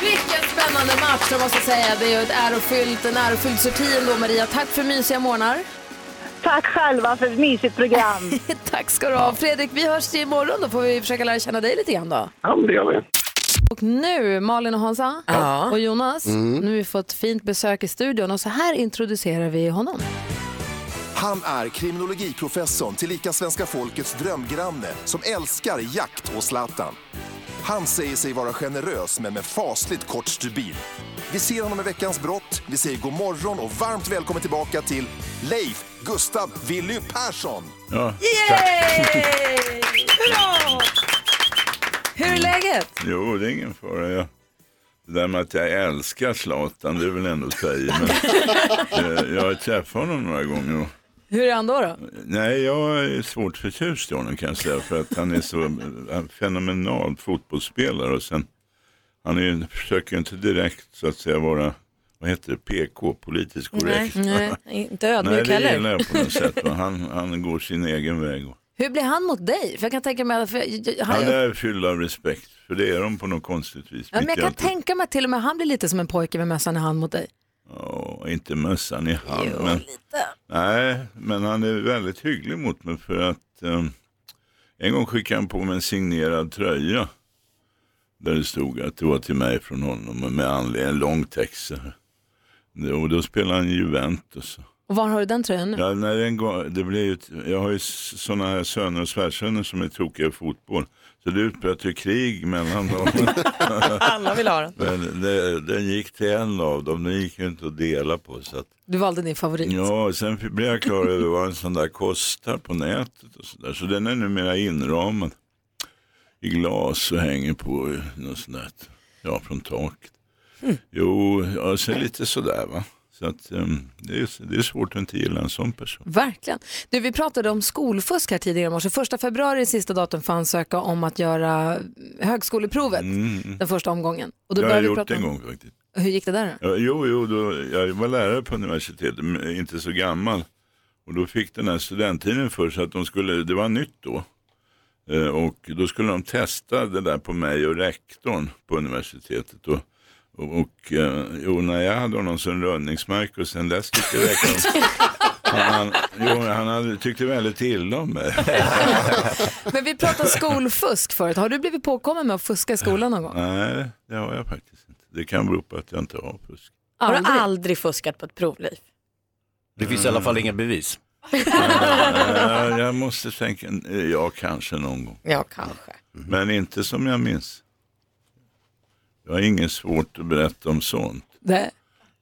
Vilken spännande match jag måste säga. Det är ju ett ärofyllt, en ärofylld sorti ändå Maria. Tack för mysiga morgnar. Tack själva för ett mysigt program. Tack ska du ha. Fredrik, vi hörs imorgon då får vi försöka lära känna dig lite grann då. Ja, det gör vi. Och nu, Malin och Hansa Ja. och Jonas, Mm. nu har vi fått fint besök i studion och så här introducerar vi honom. Han är kriminologiprofessorn tillika svenska folkets drömgranne som älskar jakt och Zlatan. Han säger sig vara generös men med fasligt kort stubin. Vi ser honom i Veckans brott, vi säger god morgon och varmt välkommen tillbaka till Leif Gustav Willy Persson. Ja, Yay! Bra! Hur är läget? jo, det är ingen fara. Jag, det där med att jag älskar Zlatan, det är väl ändå att i. Men, eh, jag har träffat honom några gånger. Och, Hur är han då? då? nej, jag är svårt förtjust i honom kan jag säga. För att han är så fenomenal fotbollsspelare. Och sen, han är, försöker inte direkt så att säga vara, vad heter det, PK, politiskt korrekt. Nej, inte Nej, ödmjuk det heller. gillar jag på något sätt. Han, han går sin egen väg. Hur blir han mot dig? För jag kan tänka mig att... För, jag, han, Han är fylld av respekt, för det är de på något konstigt vis. ja, men jag kan allt. tänka mig att till och med han blir lite som en pojke med mössan i hand mot dig. Ja, inte mössan i hand. men, Nej, men han är väldigt hygglig mot mig för att eh, en gång skickade han på mig en signerad tröja. Där det stod att det var till mig från honom med anledning, en lång text. Och då spelade han Juventus. Och var har du den tröjan nu? Ja, när en gång, det blev ju, jag har ju sådana här söner och svärsöner som är tokiga i fotboll. Så det utbröt ju krig mellan dem. Alla vill ha den. Men det, den gick till en av dem, den gick ju inte att dela på. Så att, Du valde din favorit. ja, sen blev jag klar över vad en sån där kostar på nätet och så där. Så den är numera inramad i glas och hänger på något sånt där, ja, från taket. Jo, ja, så lite sådär va. Så att um, det, är, det är svårt att inte gilla en sån person. Verkligen. Du, vi pratade om skolfusk här tidigare i morse. Första februari är sista datum för ansöka om att göra högskoleprovet, Mm. den första omgången. Och då jag har gjort prata det en gång faktiskt. Hur gick det där då? Ja, jo, jo då, jag var lärare på universitetet, men inte så gammal. Och då fick den här studenttiden för sig att de skulle, det var nytt då. Eh, och då skulle de testa det där på mig och rektorn på universitetet. Och, och, och eh, jo, när jag hade honom som rönningsmärke och sen dess tyckte rektorn han, han, jo, han hade, tyckte väldigt illa om mig. Men vi pratade skolfusk förut. Har du blivit påkommen med att fuska i skolan någon gång? Nej, det har jag faktiskt inte. Det kan bero på att jag inte har fusk. Har du aldrig fuskat på ett prov, Leif? Det finns i alla fall inga bevis. Eh, jag måste tänka, eh, ja kanske någon gång. Ja, kanske. Men inte som jag minns. Jag har inget svårt att berätta om sånt. Nej.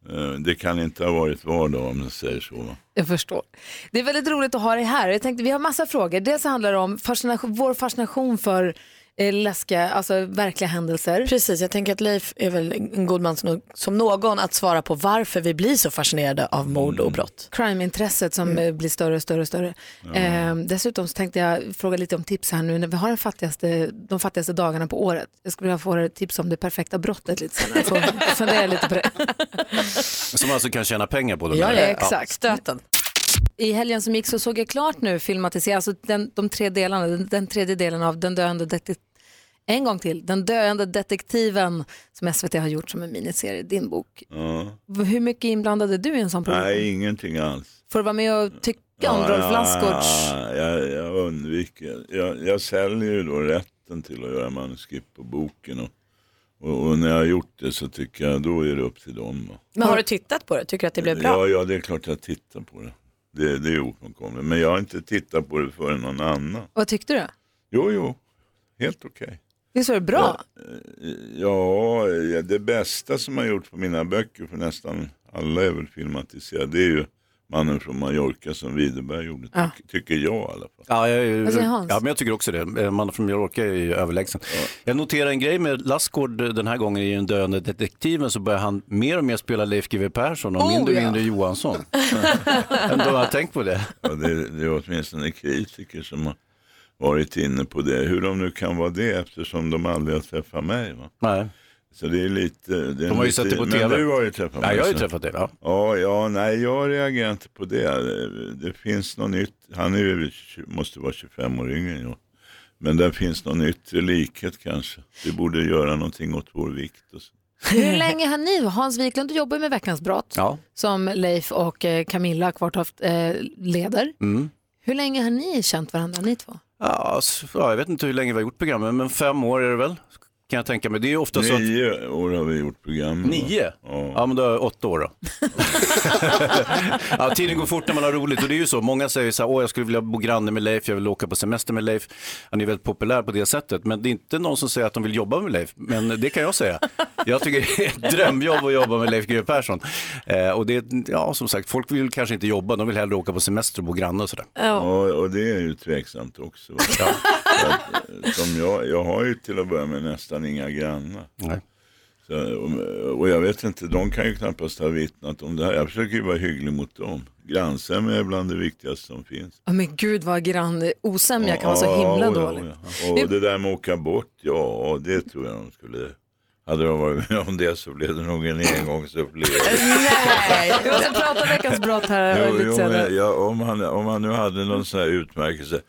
Eh, Det kan inte ha varit vardag om jag säger så. Jag förstår. Det är väldigt roligt att ha dig här. Jag tänkte, vi har massa frågor. Dels handlar det om fascination, vår fascination för eh, läskiga, alltså verkliga händelser. Precis, jag tänker att Leif är väl en god man som, som någon att svara på varför vi blir så fascinerade av mord och brott. Crime-intresset som eh, blir större och större och större. Eh, dessutom så tänkte jag fråga lite om tips här nu när vi har den fattigaste, de fattigaste dagarna på året. Jag skulle vilja få tips om det perfekta brottet lite senare. Får fundera lite på det. Som alltså kan tjäna pengar på det. Ja, ja, exakt. Stöten. I helgen som gick så såg jag klart nu filmatiserat, alltså den, de tre delarna, den, den tredje delen av Den döende detektiven. En gång till, Den döende detektiven som SVT har gjort som en miniserie, din bok. Ja. Hur mycket inblandade du i en sån produktion? Nej, ingenting alls. Får du vara med och tycka om Rolf Lassgårds? Ja, jag, jag undviker. Jag, jag säljer ju då rätten till att göra manuskript på boken. Och, och, och när jag har gjort det så tycker jag då är det upp till dem. Men har du tittat på det? Tycker du att det blev bra? Ja, ja, det är klart jag tittar på det. Det, det är ofrånkomligt. Men jag har inte tittat på det förrän någon annan. Vad tyckte du? Jo, jo, helt okej. Visst var det bra? Ja, ja, det bästa som har gjorts på mina böcker, för nästan alla är väl filmatiserade, det är ju Mannen från Mallorca som Widerberg gjorde, Ja. tyck, tycker jag i alla fall. Ja, jag, ja, men jag tycker också det. Eh, Mannen från Mallorca är ju överlägsen. Jag noterar en grej med Lassgård den här gången i Den döende detektiven så börjar han mer och mer spela Leif GW Persson och Oh, mindre och ja. mindre Johansson. Ändå har jag tänkt på det. Ja, det, det är åtminstone kritiker som har varit inne på det. Hur de nu kan vara det eftersom de aldrig har träffat mig. Va? Nej. Så det är lite... Det är De har ju lite, sett det på men TV. du har ju träffat mig. Ja, jag har ju träffat dig. Ja. Ja, ja, nej jag reagerar inte på det. Det, finns något nytt. Han är ju, måste vara 25 år yngre än jag. Men där finns någon yttre likhet kanske. Vi borde göra någonting åt vår vikt. Och så. Hur länge har ni, Hans Wiklund, du jobbar med Veckans brott Ja. som Leif och eh, Camilla Kvartoft eh, leder. Mm. Hur länge har ni känt varandra, ni två? Ja, så- ja, jag vet inte hur länge vi har gjort programmet, men fem år är det väl? Kan jag tänka mig. Det är ju ofta så att... Nio år har vi gjort program. Nio? Ja. men då är jag åtta år då. ja, tiden går fort när man har roligt och det är ju så. Många säger så här, åh jag skulle vilja bo granne med Leif, jag vill åka på semester med Leif. Han är väldigt populär på det sättet, men det är inte någon som säger att de vill jobba med Leif. Men det kan jag säga. Jag tycker det är ett drömjobb att jobba med Leif GW Persson. Eh, och det, är- ja som sagt, folk vill kanske inte jobba, de vill hellre åka på semester och bo granne och sådär. Ja, och det är ju tveksamt också. Så att, eh, som jag, jag har ju till att börja med nästan inga grannar. Nej. Så, och, och jag vet inte, de kan ju knappast ha vittnat om det här. Jag försöker ju vara hygglig mot dem. Grannsämja är bland det viktigaste som finns. Ja, men gud vad grann osämja kan vara så himla Ja, dålig. ja. Och det där med att åka bort, ja det tror jag de skulle... Hade de varit med om det så blev det nog en engångsupplevelse. Nej, vi måste prata Veckans brott här Jo, lite jo, senare. men, ja, om, han, om han nu hade någon sån här utmärkelse.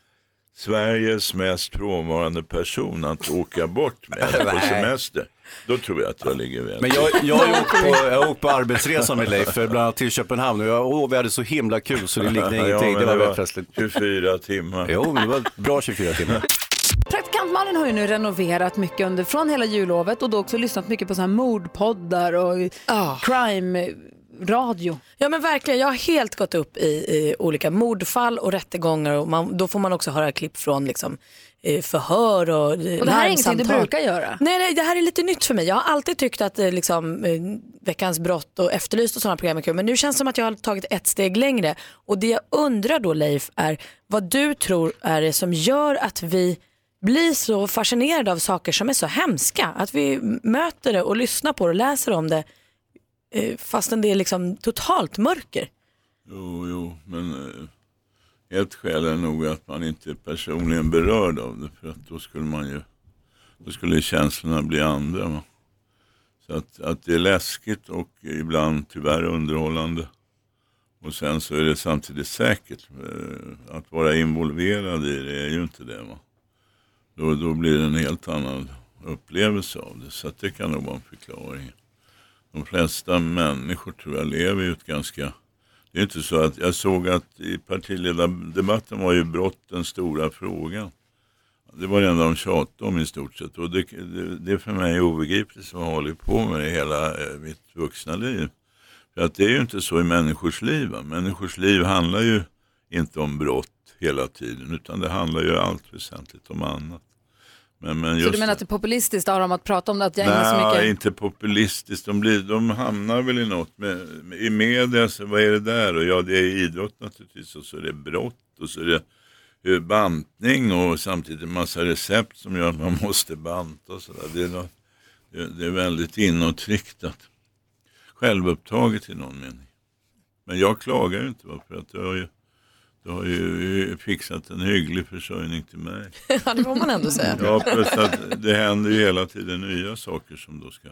Sveriges mest frånvarande person att åka bort med på semester. Då tror jag att jag ligger väl Men jag, jag, har åkt på, jag har åkt på arbetsresa med Leif, för bland annat till Köpenhamn och jag, åh, vi hade så himla kul så det liknade Ja, ingenting. men det var det väldigt var festligt. 24 timmar. Jo, men det var bra 24 timmar. Praktikant Malin har ju nu renoverat mycket under, från hela jullovet och då också lyssnat mycket på så här mordpoddar och crime-radio. Ja men verkligen, jag har helt gått upp i, i olika mordfall och rättegångar och man, då får man också höra klipp från liksom, eh, förhör och, eh, Och det här är ingenting du brukar göra? Nej, nej, det här är lite nytt för mig. Jag har alltid tyckt att eh, liksom, Veckans brott och Efterlyst och sådana program är kul. Men nu känns det som att jag har tagit ett steg längre. Och det jag undrar då Leif är vad du tror är det som gör att vi blir så fascinerade av saker som är så hemska. Att vi möter det och lyssnar på det och läser om det Eh, fastän det är liksom totalt mörker. Jo, jo, men eh, ett skäl är nog att man inte är personligen berörd av det. För att då skulle man ju, då skulle känslorna bli andra. Va? Så att, att det är läskigt och ibland tyvärr underhållande. Och sen så är det samtidigt säkert. Eh, att vara involverad i det är ju inte det. Va? Då, då blir det en helt annan upplevelse av det. Så att det kan nog vara en förklaring. De flesta människor tror jag lever ju ett ganska... Det är inte så att jag såg att i partiledardebatten var ju brott den stora frågan. Det var det enda de tjatade om i stort sett. Och det, det, det är för mig obegripligt som har hållit på med det hela eh, mitt vuxna liv. För att det är ju inte så i människors liv. Va? Människors liv handlar ju inte om brott hela tiden utan det handlar ju allt väsentligt om annat. Men, men Så du menar att det är populistiskt av dem att prata om det, att jag ägnar så Nej, mycket... inte populistiskt. De, blir, de hamnar väl i något. Med, med, I media, så vad är det där? Och ja, det är idrott naturligtvis och så är det brott och så är det eh, bantning och samtidigt en massa recept som gör att man måste banta och sådär. Det, är det, är väldigt inåtriktat. Självupptaget i någon mening. Men jag klagar ju inte för att jag har ju, jag har ju fixat en hygglig försörjning till mig. ja, det får man ändå säga. Ja, plus att det händer ju hela tiden nya saker som då ska...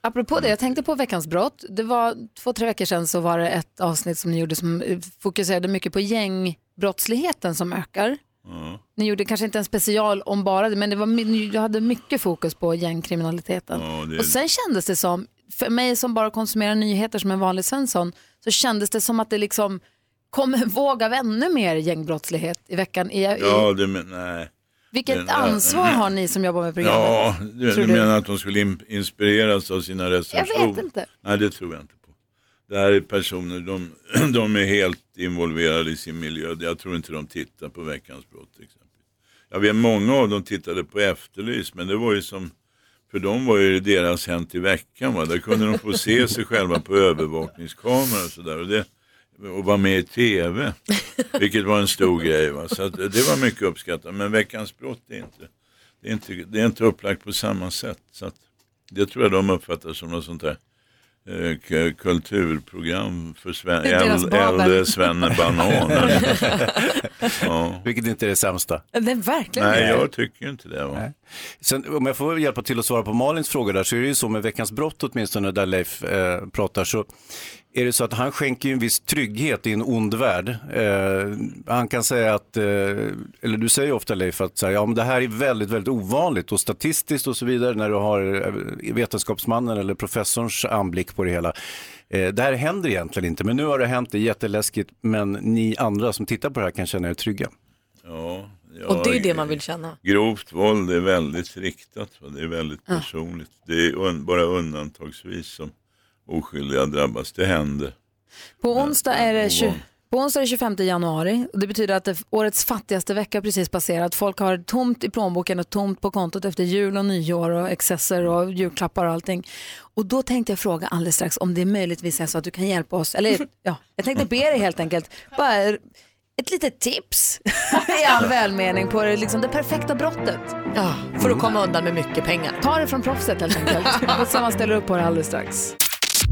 Apropå det, jag tänkte på veckans brott. Det var två, tre veckor sedan så var det ett avsnitt som ni gjorde som fokuserade mycket på gängbrottsligheten som ökar. Ja. Ni gjorde kanske inte en special om bara det, men det var, ni hade mycket fokus på gängkriminaliteten. Ja, det- Och sen kändes det som, för mig som bara konsumerar nyheter som en vanlig Svensson, så kändes det som att det liksom kom en våg av ännu mer gängbrottslighet i veckan. I, Ja, i, det men, nej. vilket det- ansvar har ni som jobbar med programmet? Ja, du, du du? menar att de skulle in, inspireras av sina recensioner? Jag vet inte. Nej, det tror jag inte på. Det här är personer, de, de är helt involverade i sin miljö. Jag tror inte de tittar på Veckans brott exempelvis. Jag vet många av dem tittade på Efterlys, men det var ju som, för dem var ju deras Hänt i veckan. Va? Där kunde de få se sig själva på övervakningskameror och sådär. Och, det, och vara med i tv, vilket var en stor grej. Va? Så att, det var mycket uppskattat. Men Veckans brott är inte, det är inte, det är inte upplagt på samma sätt. Så att, det tror jag de uppfattar som något sånt där eh, kulturprogram för Sven, äldre, äldre Svenne Banan. ja. Vilket inte är det sämsta. Det är verkligen Nej, det. jag tycker inte det. Va? Sen, om jag får hjälpa till att svara på Malins fråga där så är det ju så med Veckans brott åtminstone där Leif eh, pratar så är det så att han skänker en viss trygghet i en ond värld. Eh, han kan säga att, eh, eller du säger ofta Leif att så här, ja, men det här är väldigt, väldigt ovanligt och statistiskt och så vidare när du har eh, vetenskapsmannen eller professorns anblick på det hela. Eh, det här händer egentligen inte, men nu har det hänt, det är jätteläskigt, men ni andra som tittar på det här kan känna er trygga. Ja, ja, Och det är det man vill känna. Grovt våld är väldigt riktat. Det är väldigt Ja. personligt. Det är un, bara undantagsvis som oskyldiga drabbas. Det händer. På onsdag är det, 20, ovanligt. på onsdag är det 25 januari och det betyder att det, årets fattigaste vecka precis passerat. Folk har tomt i plånboken och tomt på kontot efter jul och nyår och excesser och julklappar och allting. Och då tänkte jag fråga alldeles strax om det möjligtvis är så att du kan hjälpa oss. Eller ja, jag tänkte be dig helt enkelt. Bara ett litet tips i all välmening på det, liksom det perfekta brottet. Ja, för att komma undan med mycket pengar. Ta det från proffset helt enkelt. Och så man ställer upp på det alldeles strax.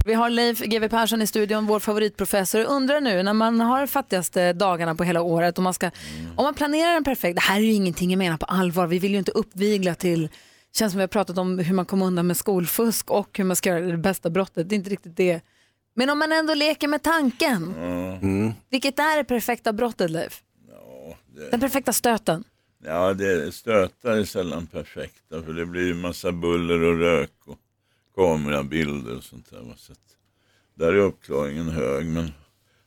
Vi har Leif GW Persson i studion, vår favoritprofessor. Jag undrar nu, när man har fattigaste dagarna på hela året och man ska, om man planerar en perfekt, det här är ju ingenting jag menar på allvar, vi vill ju inte uppvigla till, känns som vi har pratat om hur man kommer undan med skolfusk och hur man ska göra det bästa brottet, det är inte riktigt det. Men om man ändå leker med tanken, Mm. vilket är det perfekta brottet Leif? Den perfekta stöten? Ja, det, stötar är sällan perfekta för det blir ju massa buller och rök och kamerabilder och sånt där. Så där är uppklaringen hög. Men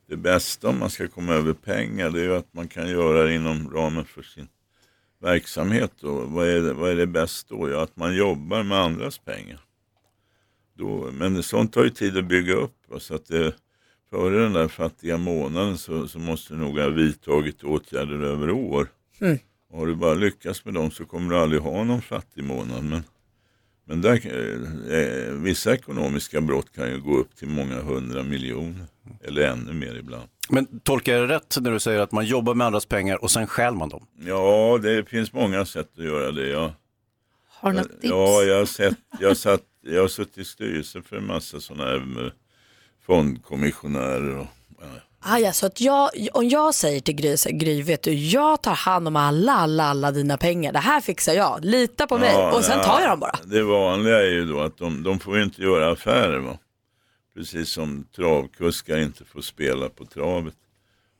det bästa om man ska komma över pengar det är ju att man kan göra det inom ramen för sin verksamhet. Då. Vad, är det, vad är det bäst då? Ja, att man jobbar med andras pengar. Då, men sånt tar ju tid att bygga upp. va. Så att det, före den där fattiga månaden så, så måste du nog ha vidtagit åtgärder över år. Mm. Har du bara lyckats med dem så kommer du aldrig ha någon fattig månad. Men, men där, eh, eh, vissa ekonomiska brott kan ju gå upp till många hundra miljoner. Eller ännu mer ibland. Men tolkar jag det rätt när du säger att man jobbar med andras pengar och sen stjäl man dem? Ja, det finns många sätt att göra det. Jag, Har du något tips? ja, jag har, sett, jag, satt, jag har suttit i styrelsen för en massa sådana här med fondkommissionärer. Och, Ah, ja, så att jag, om jag säger till Gry, så här, Gry, vet du, jag tar hand om alla, alla, alla dina pengar. Det här fixar jag. Lita på mig. Ja, och sen tar jag dem bara. Det vanliga är ju då att de, de får ju inte göra affärer. Va? Precis som travkuskar inte får spela på travet.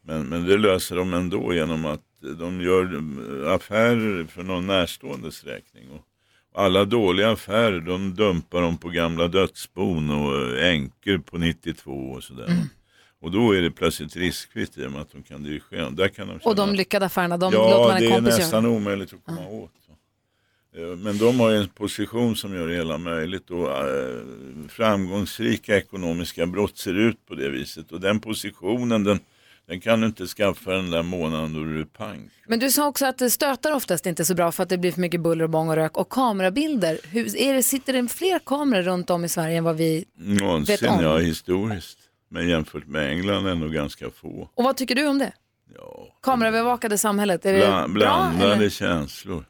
Men, men det löser de ändå genom att de gör affärer för någon närståendes räkning. Och alla dåliga affärer de dumpar de på gamla dödsbon och änkor på 92 och sådär. Mm. Och då är det plötsligt riskfritt i och med att de kan dirigera. Där kan de Och de lyckade affärerna, de ja, låter man en det är kompis nästan göra. omöjligt att komma åt. Eh, Men de har ju en position som gör det hela möjligt och eh, framgångsrika ekonomiska brott ser ut på det viset. Och den positionen den, den kan du inte skaffa den där månaden då du är pank. Men du sa också att det stötar oftast inte så bra för att det blir för mycket buller och bång och rök. Och kamerabilder, hur, är det, sitter det fler kameror runt om i Sverige än vad vi vet Någonsin, om? ja historiskt. Men jämfört med England är det nog ganska få. Och vad tycker du om det? Kameraövervakade samhället, är det bra? blandade Eller? känslor.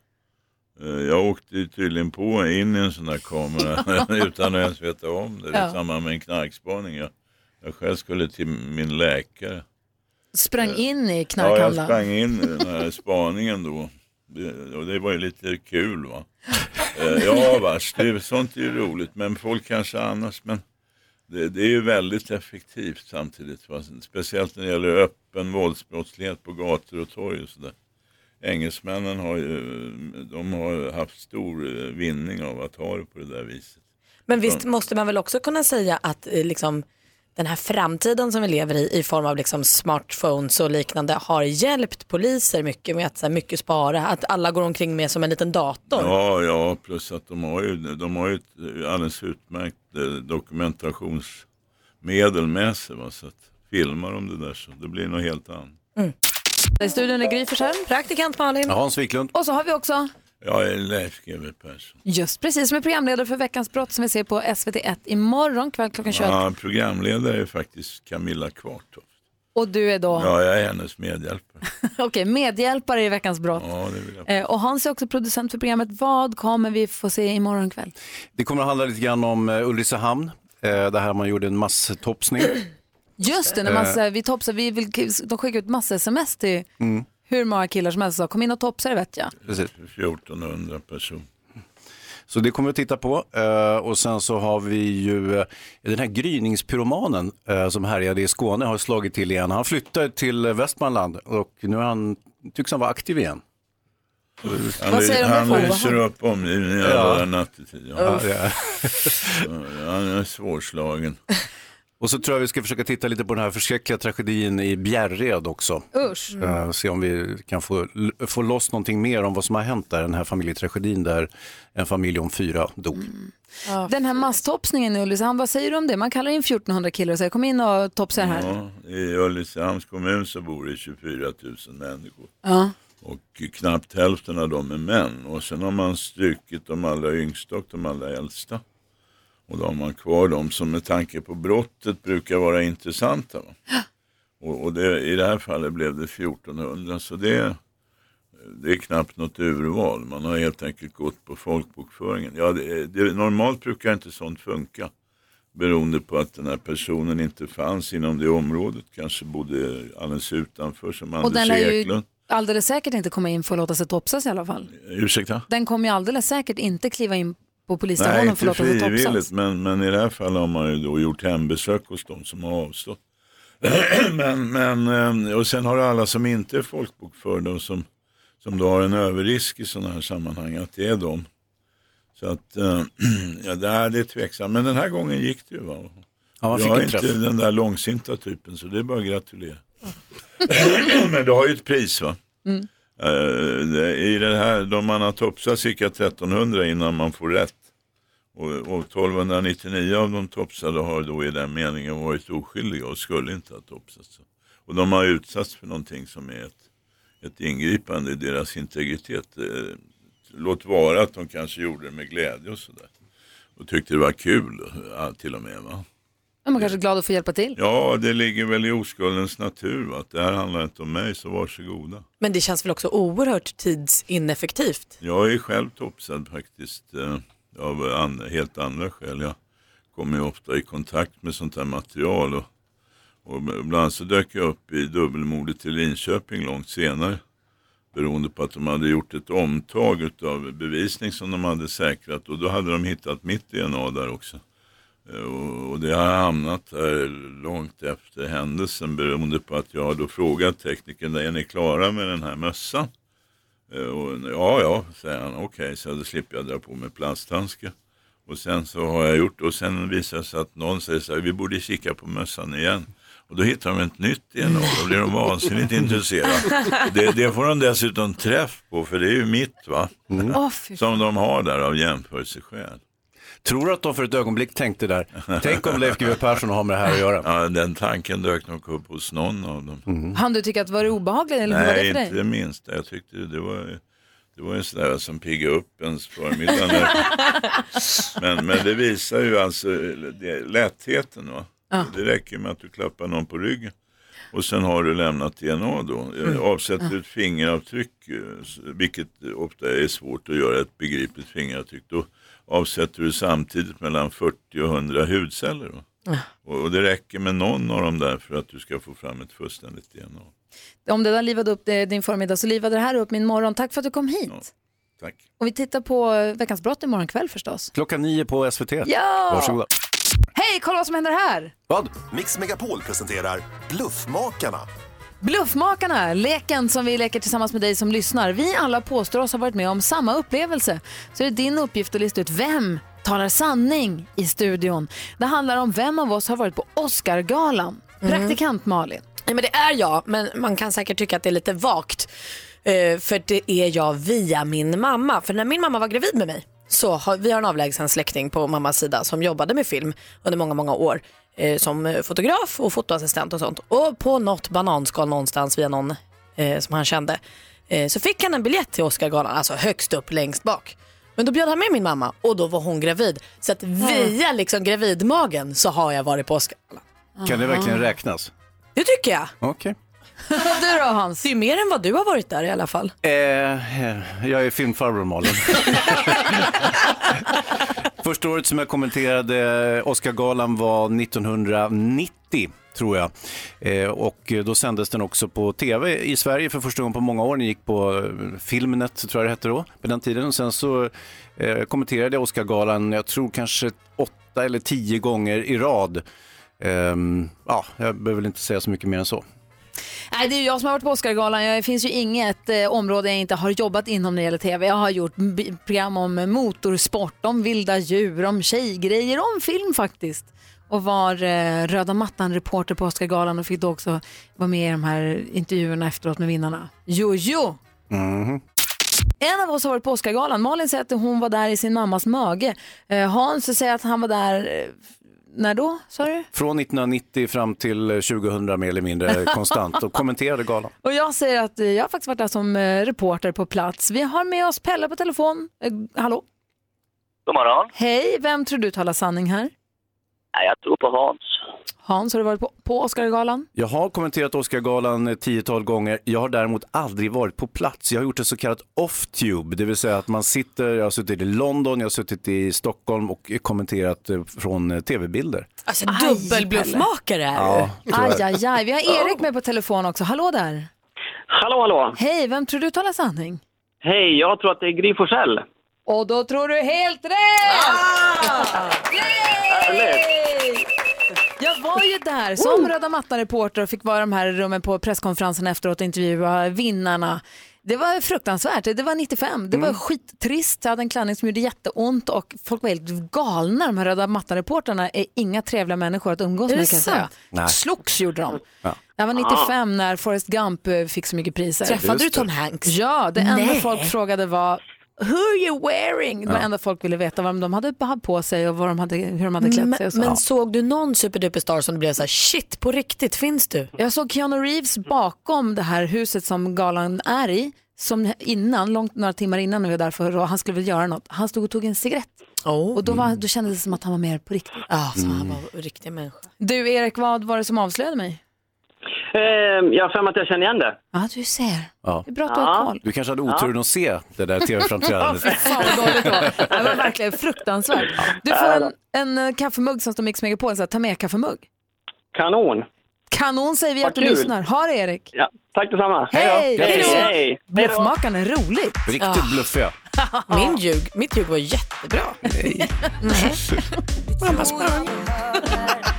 Eh, Jag åkte tydligen på in i en sån där kamera utan att ens veta om det. Ja. I samband med en knarkspaning. Jag, jag själv skulle till min läkare. Sprang in i Ja, jag sprang in i den här spaningen då. Det, och det var ju lite kul va. Eh, Ja vars, det, sånt är ju roligt. Men folk kanske annars. Men det, det är ju väldigt effektivt samtidigt. Va? Speciellt när det gäller öppen våldsbrottslighet på gator och torg och sådär. Engelsmännen har ju de har haft stor eh, vinning av att ha det på det där viset. Men visst måste man väl också kunna säga att eh, liksom, den här framtiden som vi lever i i form av liksom smartphones och liknande har hjälpt poliser mycket med att så här, mycket spara, att alla går omkring med som en liten dator. Ja, ja, plus att de har ju, de har ju ett alldeles utmärkt dokumentationsmedel med sig. Va? Så att filmar de det där så det blir något helt annat. I studion är Gry Forssell. Praktikant Malin. Hans Wiklund. Och så har vi också, Jag är Leif GW Persson. just precis som är programledare för Veckans brott som vi ser på SVT1 imorgon kväll klockan 21. Ja, programledare är faktiskt Camilla Kvartoft. Och du är då, Ja, jag är hennes medhjälpare. okej, medhjälpare i Veckans brott. Ja, det vill jag. Eh, och Hans är också producent för programmet. Vad kommer vi få se imorgon kväll? Det kommer att handla lite grann om eh, Ulricehamn, eh, där man gjorde en masstopsning. Just det, när man, Eh. vi topsar, vi vill, de skickar ut massa sms till Mm. hur många killar som helst sa kom in och topsa det vet jag. Precis. 1400 personer. Så det kommer vi att titta på. Eh, och sen så har vi ju eh, den här gryningspyromanen eh, som härjade i Skåne har slagit till igen. Han flyttade till Västmanland och nu är han, tycks han vara aktiv igen. Han, Vad säger han om det? lyser upp omgivningen Ja. bara nattetid. Ja. Ja, ja. Ja, Han är svårslagen. Och så tror jag vi ska försöka titta lite på den här förskräckliga tragedin i Bjärred också. Usch. Eh, se om vi kan få, få loss någonting mer om vad som har hänt där, den här familjetragedin där en familj om fyra dog. Den här masstopsningen i Ulricehamn, vad säger du om det? Man kallar in 1400 killar och säger kom in och topsa här. Ja, I Ulricehamns kommun så bor det 24 000 människor. Ja. Och knappt hälften av dem är män. Och sen har man strukit de allra yngsta och de allra äldsta. Och då har man kvar de som med tanke på brottet brukar vara intressanta. Va? Och, och det, i det här fallet blev det 1400. Så det, det är knappt något urval. Man har helt enkelt gått på folkbokföringen. Ja, det, det, normalt brukar inte sånt funka. Beroende på att den här personen inte fanns inom det området. Kanske bodde alldeles utanför som Och Anders den lär ju Eklund. alldeles säkert inte komma in för att låta sig topsas i alla fall. Ursäkta? Den kommer ju alldeles säkert inte kliva in på Nej, polisstationen för att inte frivilligt, men, men i det här fallet har man ju då gjort hembesök hos de som har avstått. men, men, eh, och sen har du alla som inte är folkbokförda och som, som då har en överrisk i sådana här sammanhang, att det är de. Så att, eh, ja, det, är tveksamt. Men den här gången gick det ju. Va? Ja, man jag är inte träff. den där långsinta typen, så det är bara att gratulera. men det har ju ett pris va? Mm. Eh, det- I det här, de man har topsat cirka 1300 innan man får rätt. Och, och 1299 av de topsade har då i den meningen varit oskyldiga och skulle inte ha topsats. Och de har utsatts för någonting som är ett, ett ingripande i deras integritet. Eh, Låt vara att de kanske gjorde det med glädje och sådär. Och tyckte det var kul ja, till och med. Va? Ja, man kanske är glad att få hjälpa till. Ja, det ligger väl i oskuldens natur. Va? Att det här handlar inte om mig, så varsågoda. Men det känns väl också oerhört tidsineffektivt. Jag är själv topsad faktiskt eh, av an, helt andra skäl. Jag kommer ju ofta i kontakt med sånt här material och, och ibland så dök jag upp i dubbelmordet i Linköping långt senare. Beroende på att de hade gjort ett omtag av bevisning som de hade säkrat och då hade de hittat mitt DNA där också. Eh, och det har hamnat där långt efter händelsen beroende på att jag har då frågat teknikern, är ni klara med den här mössan? Eh, Och, ja, ja, säger han. Okej, så då slipper jag dra på mig plasthandskar. Och sen så har jag gjort och sen visar det sig att någon säger så här, vi borde kika på mössan igen. Och då hittar de ett nytt DNA, då blir de vansinnigt intresserade. Det, det får de dessutom träff på, för det är ju mitt va? Fy Som de har där av jämförelseskäl. Tror du att de för ett ögonblick tänkte där, tänk om Leif GW Persson har med det här att göra? Ja, den tanken dök nog upp hos någon av dem. Han du tycker att det var obehagligt eller hur var det Nej, för inte dig? det minsta. Jag tyckte det var, det var en sån där som piggar upp ens förmiddag. men, men det visar ju alltså det, lättheten. Va? Ja. Det räcker med att du klappar någon på ryggen. Och sen har du lämnat DNA då. Mm. Avsätter du ett fingeravtryck, eh, vilket ofta är svårt att göra ett begripligt fingeravtryck, då avsätter du samtidigt mellan 40 och 100 hudceller. Då. Och, och det räcker med någon av dem där för att du ska få fram ett fullständigt DNA. Om det där livade upp din förmiddag så livade det här upp min morgon. Tack för att du kom hit. tack. Och vi tittar på eh, Veckans brott imorgon kväll förstås. Klockan nio på SVT. Ja! Varsågoda. Hej, kolla vad som händer här! Vad? Mix Megapol presenterar Bluffmakarna. Bluffmakarna, leken som vi leker tillsammans med dig som lyssnar. Vi alla påstår oss ha varit med om samma upplevelse. Så är det din uppgift att lista ut vem talar sanning i studion. Det handlar om vem av oss har varit på Oscargalan. Praktikant Malin. Nej, men det är jag, men man kan säkert tycka att det är lite vagt. Eh, för det är jag via min mamma. För när min mamma var gravid med mig så har vi har en avlägsen släkting på mammas sida som jobbade med film under många, många år eh, som fotograf och fotoassistent och sånt. Och på något bananskal någonstans via någon eh, som han kände eh, så fick han en biljett till Oscargalan, alltså högst upp längst bak. Men då bjöd han med min mamma och då var hon gravid. Så att via liksom gravidmagen så har jag varit på Oscargalan. Kan det verkligen räknas? Det tycker jag. Okej. du då Hans? Det är mer än vad du har varit där i alla fall. Eh, jag är filmfarbror Malin. Första året som jag kommenterade Oscargalan var 1990 tror jag. Eh, och då sändes den också på tv i Sverige för första gången på många år. Den gick på eh, Filmnet, tror jag det hette då, på den tiden. Och sen så eh, kommenterade jag Oscargalan, jag tror kanske åtta eller tio gånger i rad. Ehm, ja, jag behöver väl inte säga så mycket mer än så. Nej, det är jag som har varit på Oscargalan. Det finns ju inget eh, område jag inte har jobbat inom när det gäller tv. Jag har gjort program om motorsport, om vilda djur, om tjejgrejer, om film faktiskt. Och var eh, röda mattan-reporter på Oscargalan och fick då också vara med i de här intervjuerna efteråt med vinnarna. Jojo! Mhm. En av oss har varit på Oscargalan. Malin säger att hon var där i sin mammas mage. Eh, Hans säger att han var där, eh, när då sa du? Från 1990 fram till 2000 mer eller mindre konstant och kommenterade galan. Och jag säger att eh, jag har faktiskt varit där som eh, reporter på plats. Vi har med oss Pelle på telefon. Eh, hallå? God morgon. Hej, vem tror du talar sanning här? Nej, jag tror på Hans. Hans, har du varit på, på Oscargalan? Jag har kommenterat Oscargalan ett tiotal gånger. Jag har däremot aldrig varit på plats. Jag har gjort ett så kallat off-tube, det vill säga att man sitter, jag har suttit i London, jag har suttit i Stockholm och kommenterat eh, från eh, tv-bilder. Alltså dubbelbluffmakare är Ja, du. Aj, aj, aj. Vi har Erik med på telefon också. Hallå där. Hallå, hallå. Hej, vem tror du talar sanning? Hej, jag tror att det är Gry Forssell. Och då tror du helt rätt! Yay! Jag var ju där som röda mattan-reporter och fick vara i de här rummen på presskonferensen efteråt och intervjua vinnarna. Det var fruktansvärt. Det var 95. Det var skittrist. Jag hade en klänning som gjorde jätteont och folk var helt galna. De här röda mattan-reportrarna är inga trevliga människor att umgås med det kan säga. Nej. Slogs gjorde de. Ja. Jag var 95 när Forrest Gump eh, fick så mycket priser. Träffade du Tom. Hanks? Ja, det enda Nej. folk frågade var Who are you wearing? Det var Ja. enda folk ville veta vad de hade på sig och vad de hade, hur de hade klätt sig. Men, Och så. men såg du någon superduperstar som du blev så här, shit på riktigt, finns du? Jag såg Keanu Reeves bakom det här huset som galan är i. Som innan, långt, några timmar innan när vi var där för och han skulle väl göra något. Han stod och tog en cigarett. Oh. Och då, var, då kändes det som att han var mer på riktigt. Ja, så han var en riktig människa. Du Erik, vad var det som avslöjade mig? Eh, jag har för mig att jag känner igen det. Ja, du ser. Ja. Det är bra att du har koll. Du kanske hade oturen att se det där tv-framträdandet. Fan vad dåligt det var. Det var verkligen fruktansvärt. Du får en, en eh, kaffemugg som står Mix Megapol, så här, ta med kaffemugg. Kanon. Kanon säger vi Vad att du kul. lyssnar. Ha det Erik. Ja, tack detsamma. Hej! Grattis. Hej, hej. Hej då. Bluffmakarna är roligt. Riktigt bluffiga. Min ljug, mitt ljug var jättebra.